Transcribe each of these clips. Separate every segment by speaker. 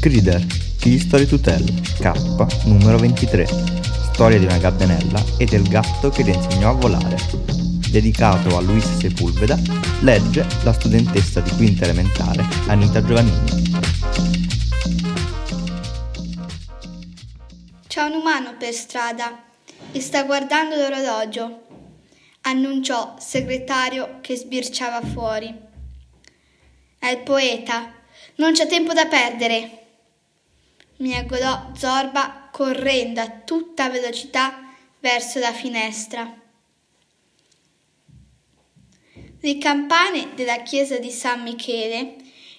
Speaker 1: Crider, Key Story to Tell, K, numero 23. Storia di una gabbianella e del gatto che le insegnò a volare. Dedicato a Luis Sepulveda, legge la studentessa di quinta elementare Anita Giovannini.
Speaker 2: C'è un umano per strada e sta guardando l'orologio, annunciò segretario che sbirciava fuori. È il poeta, non c'è tempo da perdere miagolò Zorba correndo a tutta velocità verso la finestra. Le campane della chiesa di San Michele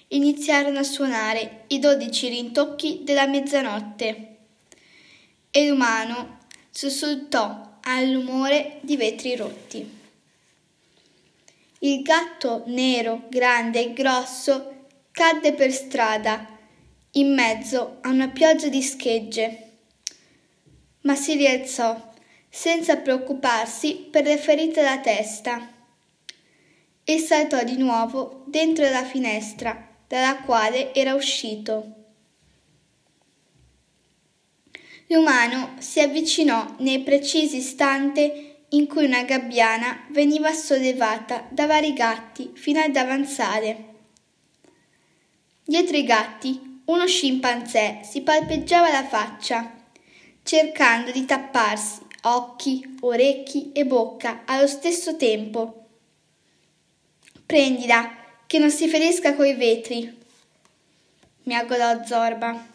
Speaker 2: iniziarono a suonare i dodici rintocchi della mezzanotte e l'umano sussultò al rumore di vetri rotti. Il gatto nero, grande e grosso cadde per strada in mezzo a una pioggia di schegge, ma si rialzò senza preoccuparsi per le ferite alla testa e saltò di nuovo dentro la finestra dalla quale era uscito. L'umano si avvicinò nel preciso istante in cui una gabbiana veniva sollevata da vari gatti fino ad avanzare. Dietro i gatti uno scimpanzé si palpeggiava la faccia, cercando di tapparsi occhi, orecchi e bocca allo stesso tempo. Prendila, che non si ferisca coi vetri, miagolò Zorba.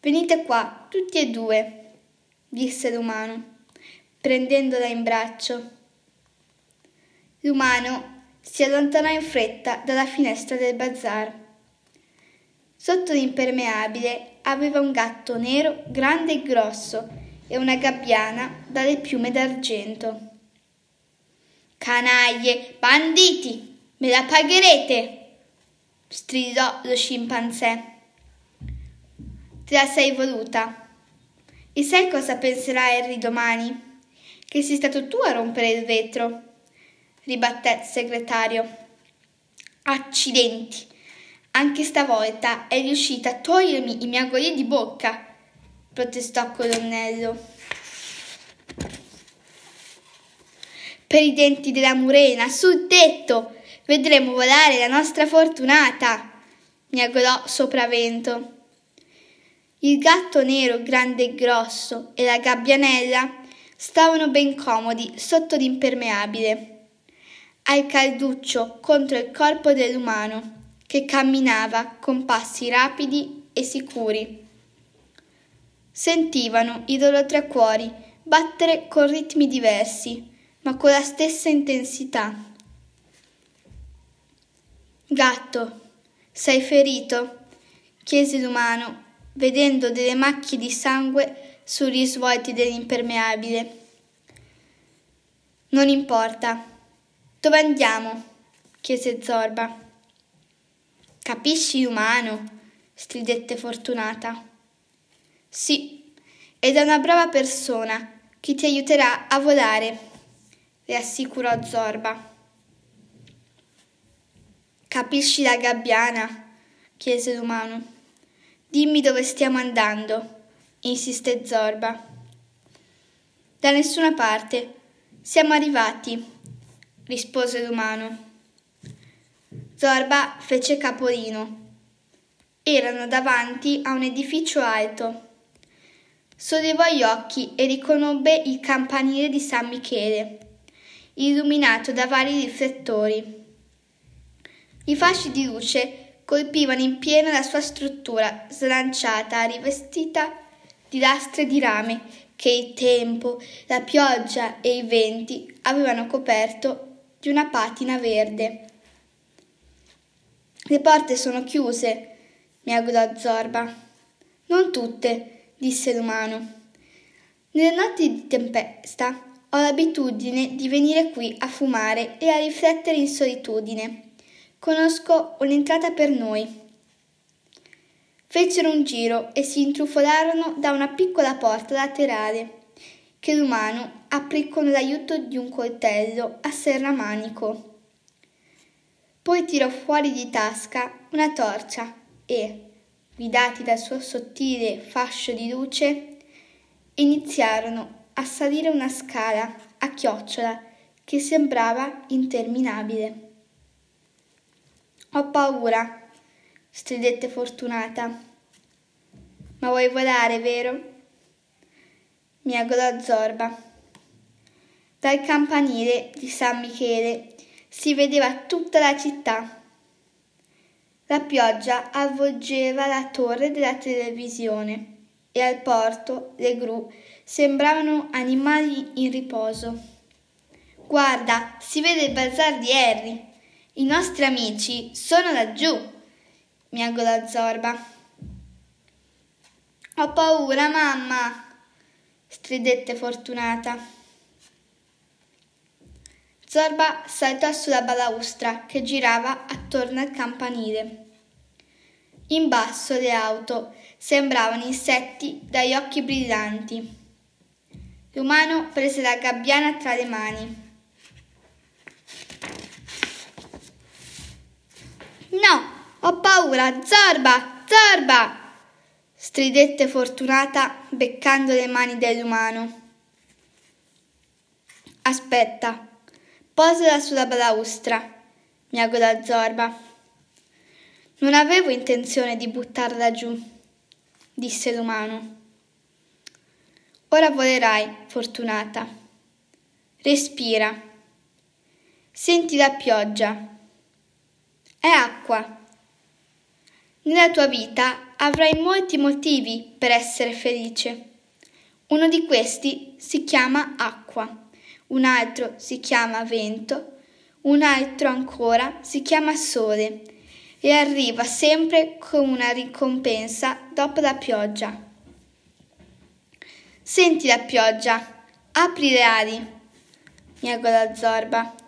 Speaker 2: Venite qua, tutti e due, disse l'umano, prendendola in braccio. L'umano si allontanò in fretta dalla finestra del bazar. Sotto l'impermeabile aveva un gatto nero grande e grosso e una gabbiana dalle piume d'argento. Canaglie, banditi, me la pagherete! stridò lo scimpanzé. Te la sei voluta. E sai cosa penserà Harry domani? Che sei stato tu a rompere il vetro, ribatté il segretario. Accidenti! Anche stavolta è riuscita a togliermi i miagoli di bocca, protestò Colonnello. Per i denti della murena, sul tetto, vedremo volare la nostra fortunata, miagolò Sopravento. Il gatto nero grande e grosso e la gabbianella stavano ben comodi sotto l'impermeabile, al calduccio contro il corpo dell'umano che camminava con passi rapidi e sicuri. Sentivano i loro tre cuori battere con ritmi diversi, ma con la stessa intensità. Gatto, sei ferito? chiese l'umano, vedendo delle macchie di sangue sui risvolti dell'impermeabile. Non importa. Dove andiamo? chiese Zorba. Capisci umano? stridette Fortunata. Sì, ed è una brava persona che ti aiuterà a volare, le assicurò Zorba. Capisci la gabbiana? chiese l'umano. Dimmi dove stiamo andando, insiste Zorba. Da nessuna parte. Siamo arrivati, rispose l'umano. Zorba fece capolino. Erano davanti a un edificio alto. Sollevò gli occhi e riconobbe il campanile di San Michele, illuminato da vari riflettori. I fasci di luce colpivano in pieno la sua struttura slanciata, rivestita di lastre di rame che il tempo, la pioggia e i venti avevano coperto di una patina verde. Le porte sono chiuse, mi augurò Zorba. Non tutte, disse l'umano. Nelle notti di tempesta ho l'abitudine di venire qui a fumare e a riflettere in solitudine. Conosco un'entrata per noi. Fecero un giro e si intrufolarono da una piccola porta laterale che l'umano aprì con l'aiuto di un coltello a serramanico. Poi tirò fuori di tasca una torcia e, guidati dal suo sottile fascio di luce, iniziarono a salire una scala a chiocciola che sembrava interminabile. Ho paura, stridette Fortunata. Ma vuoi volare, vero? Miagolò Zorba. Dal campanile di San Michele si vedeva tutta la città. La pioggia avvolgeva la torre della televisione e al porto le gru sembravano animali in riposo. Guarda, si vede il bazar di Harry. I nostri amici sono laggiù, miagolò Zorba. Ho paura, mamma, stridette Fortunata. Zorba saltò sulla balaustra che girava attorno al campanile. In basso le auto sembravano insetti dagli occhi brillanti. L'umano prese la gabbiana tra le mani. No, ho paura, Zorba, Zorba! stridette Fortunata beccando le mani dell'umano. Aspetta, posala sulla balaustra, miagolò Zorba. Non avevo intenzione di buttarla giù, disse l'umano. Ora volerai, Fortunata. Respira. Senti la pioggia. È acqua. Nella tua vita avrai molti motivi per essere felice. Uno di questi si chiama acqua, un altro si chiama vento, un altro ancora si chiama sole e arriva sempre come una ricompensa dopo la pioggia. Senti la pioggia, apri le ali, miagolò Zorba.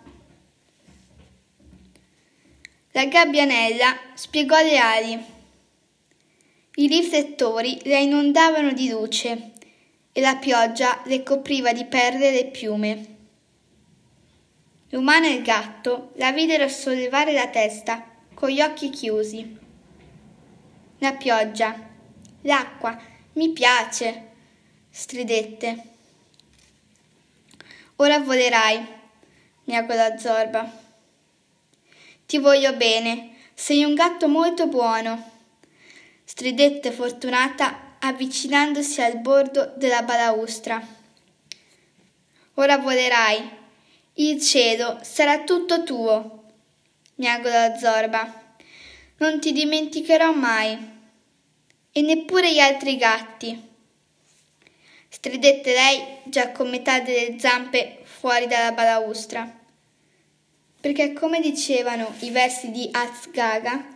Speaker 2: La gabbianella spiegò le ali i riflettori la inondavano di luce e la pioggia le copriva di perle le piume. L'umano e il gatto la videro sollevare la testa con gli occhi chiusi. La pioggia, l'acqua, mi piace, stridette. Ora volerai, miagolò Zorba. Ti voglio bene, sei un gatto molto buono stridette Fortunata avvicinandosi al bordo della balaustra. Ora volerai. Il cielo sarà tutto tuo, miagolò Zorba. Non ti dimenticherò mai. E neppure gli altri gatti. Stridette lei già con metà delle zampe fuori dalla balaustra. Perché come dicevano i versi di Azgaga,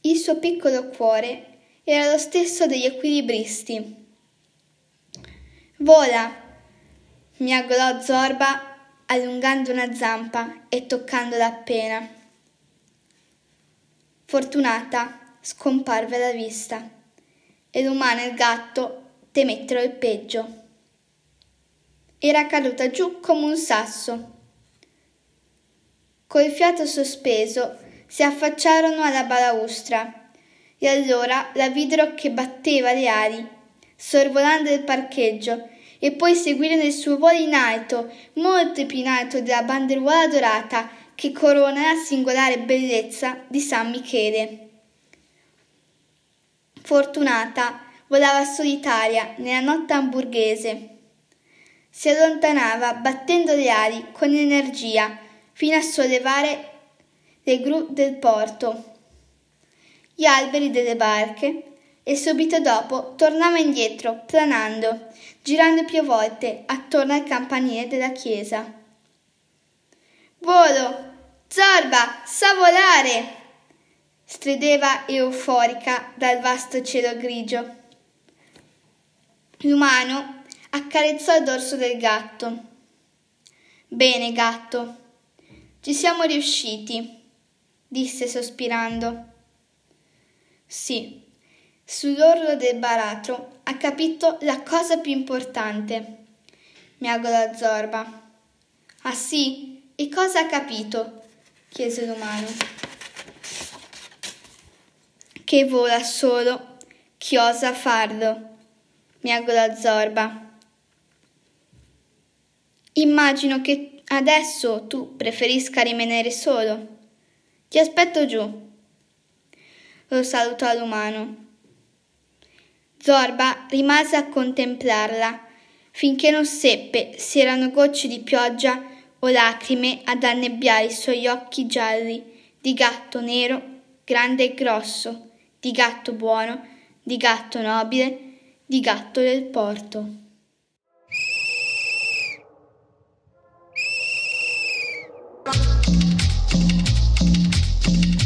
Speaker 2: il suo piccolo cuore era lo stesso degli equilibristi. Vola! miagolò Zorba allungando una zampa e toccandola appena. Fortunata scomparve alla vista e l'umano e il gatto temettero il peggio. Era caduta giù come un sasso. Col fiato sospeso si affacciarono alla balaustra e allora la videro che batteva le ali, sorvolando il parcheggio, e poi seguirono il suo volo in alto, molto più in alto della banderuola dorata che corona la singolare bellezza di San Michele. Fortunata volava solitaria nella notte hamburghese. Si allontanava battendo le ali con energia fino a sollevare le gru del porto gli alberi delle barche e subito dopo tornava indietro, planando, girando più volte attorno al campanile della chiesa. Volo! Zorba! Sa volare! strideva euforica dal vasto cielo grigio. L'umano accarezzò il dorso del gatto. Bene, gatto, ci siamo riusciti, disse sospirando. Sì, sull'orlo del baratro ha capito la cosa più importante. Miagolò Zorba. Ah sì? E cosa ha capito? chiese l'umano. che vola solo, chi osa farlo, miagola Zorba. Immagino che adesso tu preferisca rimanere solo. Ti aspetto giù. Lo salutò l'umano. Zorba rimase a contemplarla finché non seppe se erano gocce di pioggia o lacrime ad annebbiare i suoi occhi gialli di gatto nero, grande e grosso, di gatto buono, di gatto nobile, di gatto del porto.